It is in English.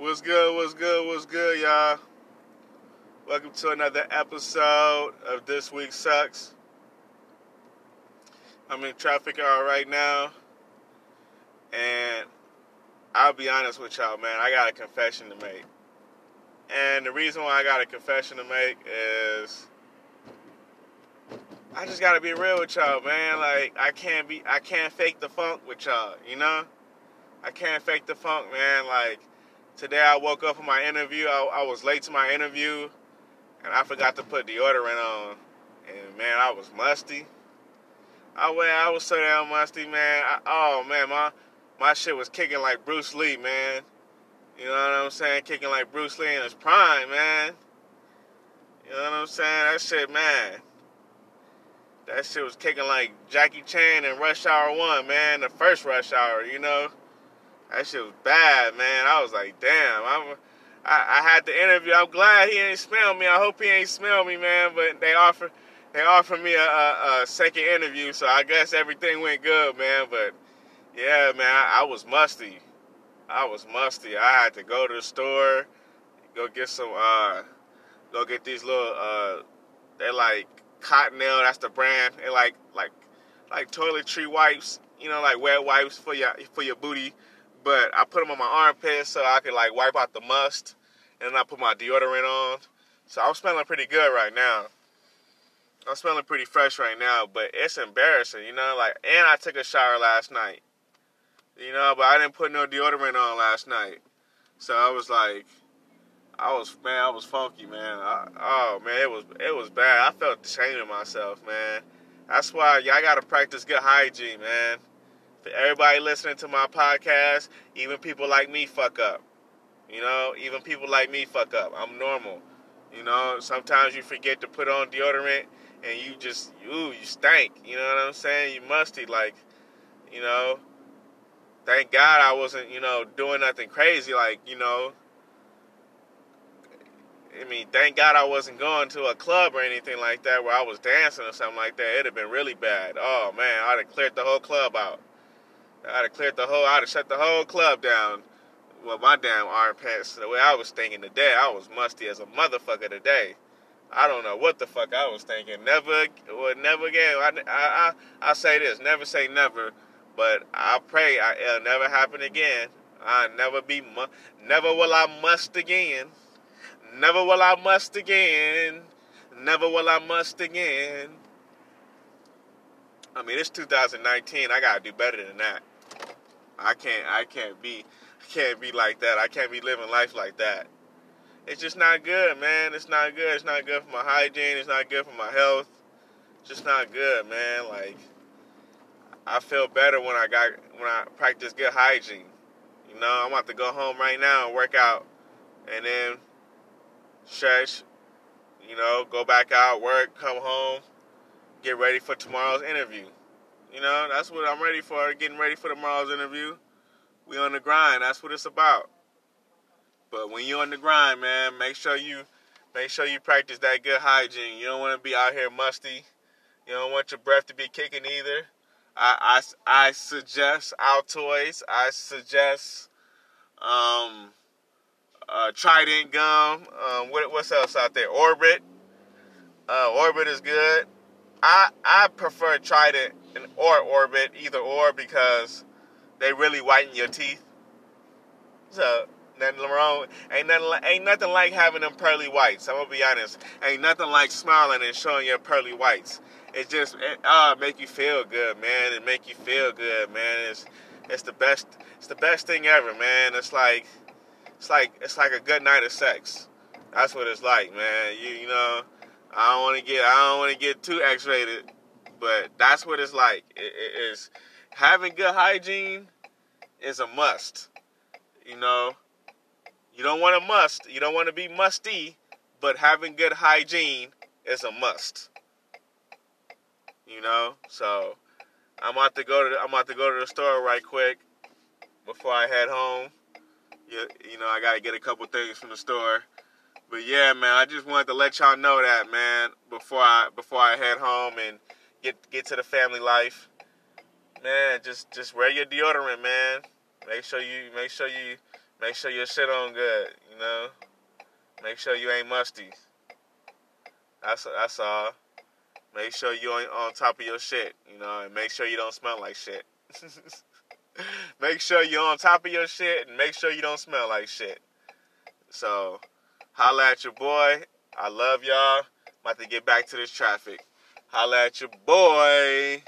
What's good? What's good? What's good, y'all? Welcome to another episode of This Week Sucks. I'm in traffic all right now, and I'll be honest with y'all, man. I got a confession to make. And the reason why I got a confession to make is I just gotta be real with y'all, man. Like I can't be I can't fake the funk with y'all, you know? I can't fake the funk, man. Like today I woke up for my interview. I, I was late to my interview and I forgot to put deodorant on. And man, I was musty. I went I was so damn musty, man. I, oh man, my my shit was kicking like Bruce Lee, man. You know what I'm saying? Kicking like Bruce Lee in his prime, man. You know what I'm saying? That shit, man. That shit was kicking like Jackie Chan in Rush Hour 1, man. The first Rush Hour, you know? That shit was bad, man. I was like, damn. I'm, I, I had the interview. I'm glad he ain't smell me. I hope he ain't smell me, man. But they offered they offered me a, a, a second interview, so I guess everything went good, man. But yeah, man, I, I was musty. I was musty. I had to go to the store, go get some, uh, go get these little, uh, they're like Cottonelle. That's the brand. They like like like toiletry wipes. You know, like wet wipes for your for your booty. But I put them on my armpits so I could like wipe out the must, and I put my deodorant on. So I'm smelling pretty good right now. I'm smelling pretty fresh right now, but it's embarrassing, you know. Like, and I took a shower last night. You know, but I didn't put no deodorant on last night. So I was like, I was man, I was funky, man. I, oh man, it was it was bad. I felt ashamed of myself, man. That's why y'all gotta practice good hygiene, man. For everybody listening to my podcast, even people like me fuck up. You know, even people like me fuck up. I'm normal. You know, sometimes you forget to put on deodorant and you just ooh, you stink. You know what I'm saying? You musty like, you know, thank God I wasn't, you know, doing nothing crazy like, you know. I mean, thank God I wasn't going to a club or anything like that where I was dancing or something like that. It'd have been really bad. Oh man, I'd have cleared the whole club out. I'd have cleared the whole, I'd have shut the whole club down. Well, my damn armpits, the way I was thinking today, I was musty as a motherfucker today. I don't know what the fuck I was thinking. Never, well, never again. I, I, I, I say this, never say never. But I pray I, it'll never happen again. I never be, mu- never will I must again. Never will I must again. Never will I must again. I mean, it's 2019. I gotta do better than that. I can't. I can't be. I can't be like that. I can't be living life like that. It's just not good, man. It's not good. It's not good for my hygiene. It's not good for my health. It's just not good, man. Like I feel better when I got when I practice good hygiene. You know, I'm about to go home right now and work out, and then stretch. You know, go back out, work, come home, get ready for tomorrow's interview. You know, that's what I'm ready for. Getting ready for tomorrow's interview. We on the grind. That's what it's about. But when you're on the grind, man, make sure you make sure you practice that good hygiene. You don't want to be out here musty. You don't want your breath to be kicking either. I, I, I suggest Altoids. I suggest um, uh, Trident gum. Um, what, what's else out there? Orbit. Uh, Orbit is good. I I prefer Trident and or Orbit, either or, because they really whiten your teeth. So nothing wrong. Ain't nothing. Ain't nothing like having them pearly whites. I'm gonna be honest. Ain't nothing like smiling and showing your pearly whites it just it uh make you feel good, man. It make you feel good, man. It's it's the best it's the best thing ever, man. It's like it's like it's like a good night of sex. That's what it's like, man. You you know, I don't want to get I don't want to get too X-rated, but that's what it's like. It, it is having good hygiene is a must. You know, you don't want to must, you don't want to be musty, but having good hygiene is a must you know. So I'm about to go to I'm about to go to the store right quick before I head home. You, you know, I gotta get a couple things from the store. But yeah, man, I just wanted to let y'all know that, man, before I before I head home and get get to the family life. Man, just just wear your deodorant, man. Make sure you make sure you Make sure your shit on good, you know. Make sure you ain't musty. That's that's all. Make sure you on on top of your shit, you know, and make sure you don't smell like shit. make sure you're on top of your shit and make sure you don't smell like shit. So, holla at your boy. I love y'all. I'm About to get back to this traffic. Holla at your boy.